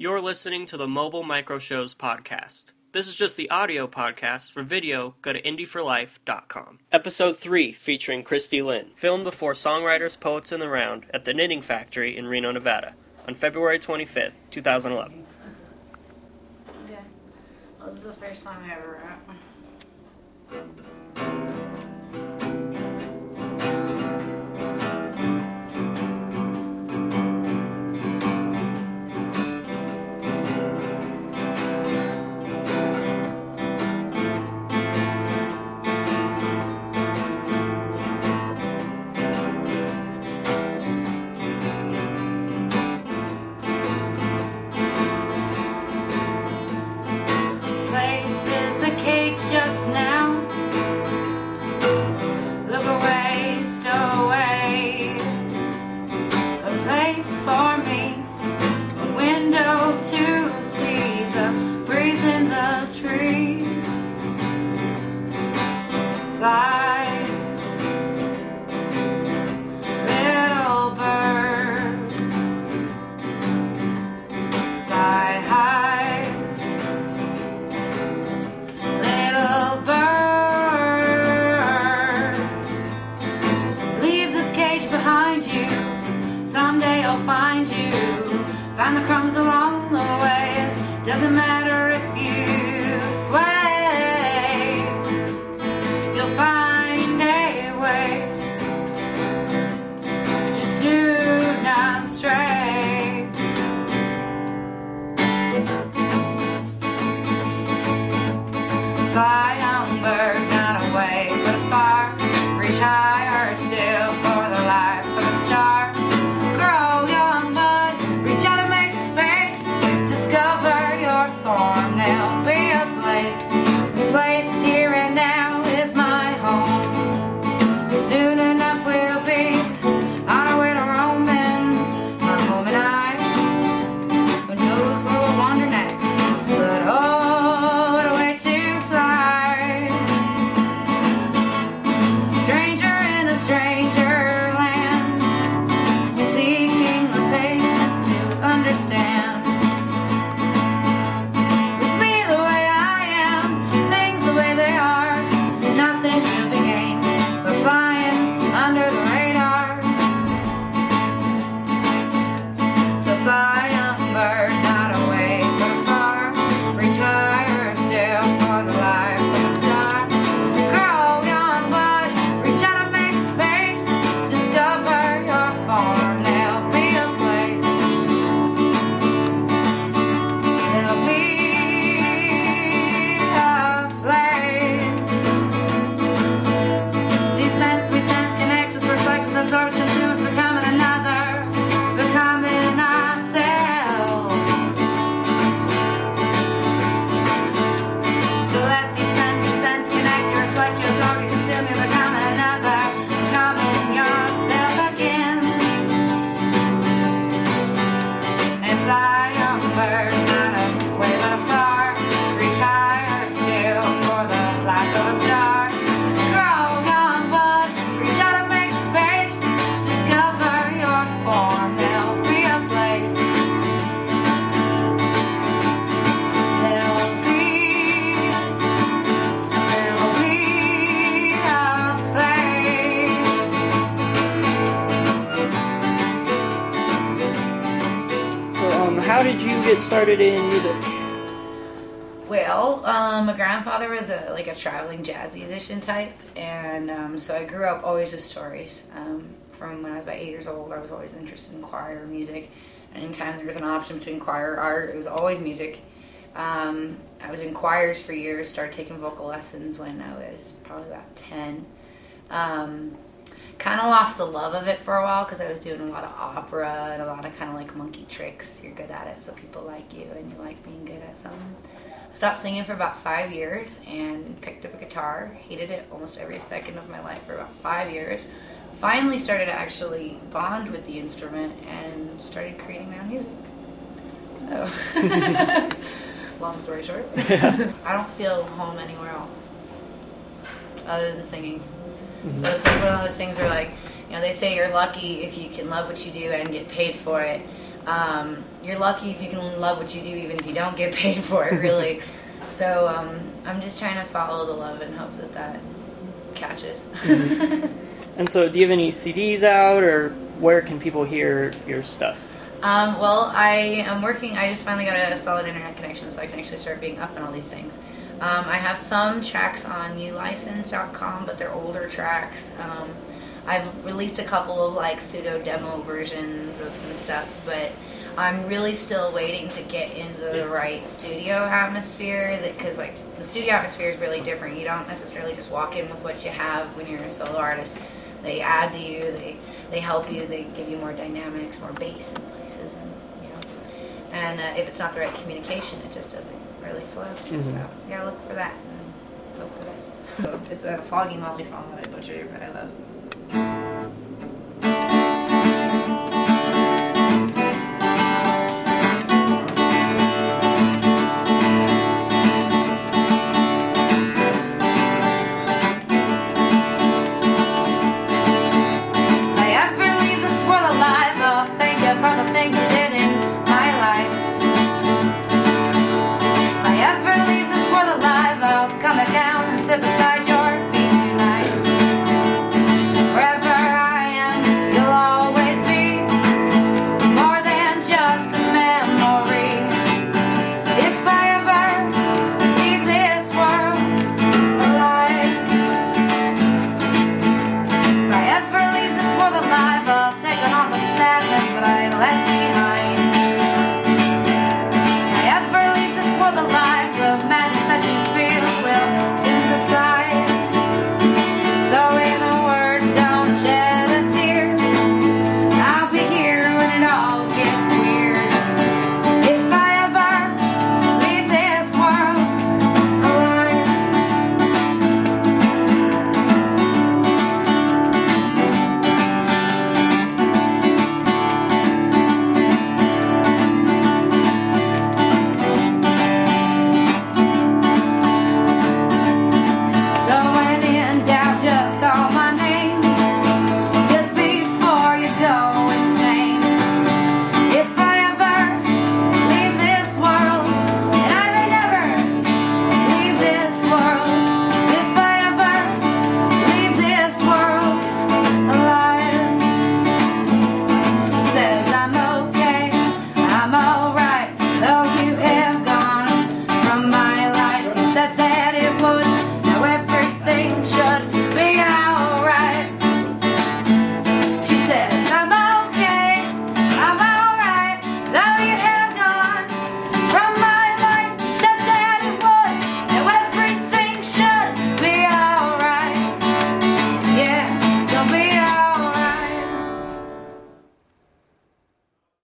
You're listening to the Mobile Micro Shows podcast. This is just the audio podcast. For video, go to indie4life.com. Episode 3 featuring Christy Lynn, filmed before Songwriters Poets in the Round at the Knitting Factory in Reno, Nevada, on February 25th, 2011. Okay. This is the first time I ever wrote. Is a cage just now. Look away, stow away. A place for me, a window to see the breeze in the trees. Fly, Um, how did you get started in music? Well, um, my grandfather was a like a traveling jazz musician type, and um, so I grew up always with stories. Um, from when I was about eight years old, I was always interested in choir music. Anytime there was an option between choir or art, it was always music. Um, I was in choirs for years. Started taking vocal lessons when I was probably about ten. Um, kind of lost the love of it for a while because I was doing a lot of opera and a lot of kind of like monkey tricks. You're good at it, so people like you, and you like being good at something. Stopped singing for about five years and picked up a guitar. Hated it almost every second of my life for about five years. Finally, started to actually bond with the instrument and started creating my own music. So, long story short, I don't feel home anywhere else other than singing. So mm-hmm. it's like one of those things where, like, you know, they say you're lucky if you can love what you do and get paid for it. Um, you're lucky if you can love what you do, even if you don't get paid for it, really. so um, I'm just trying to follow the love and hope that that catches. And so, do you have any CDs out, or where can people hear your stuff? Um, well, I am working. I just finally got a solid internet connection, so I can actually start being up and all these things. Um, I have some tracks on youlicense.com, but they're older tracks. I've released a couple of like pseudo demo versions of some stuff, but I'm really still waiting to get into the right studio atmosphere. That because like the studio atmosphere is really different. You don't necessarily just walk in with what you have when you're a solo artist. They add to you. They they help you. They give you more dynamics, more bass in places, and you know. And uh, if it's not the right communication, it just doesn't really flow. Mhm. So you gotta look for that and hope for the best. So it's a Foggy Molly song that I butchered, but I love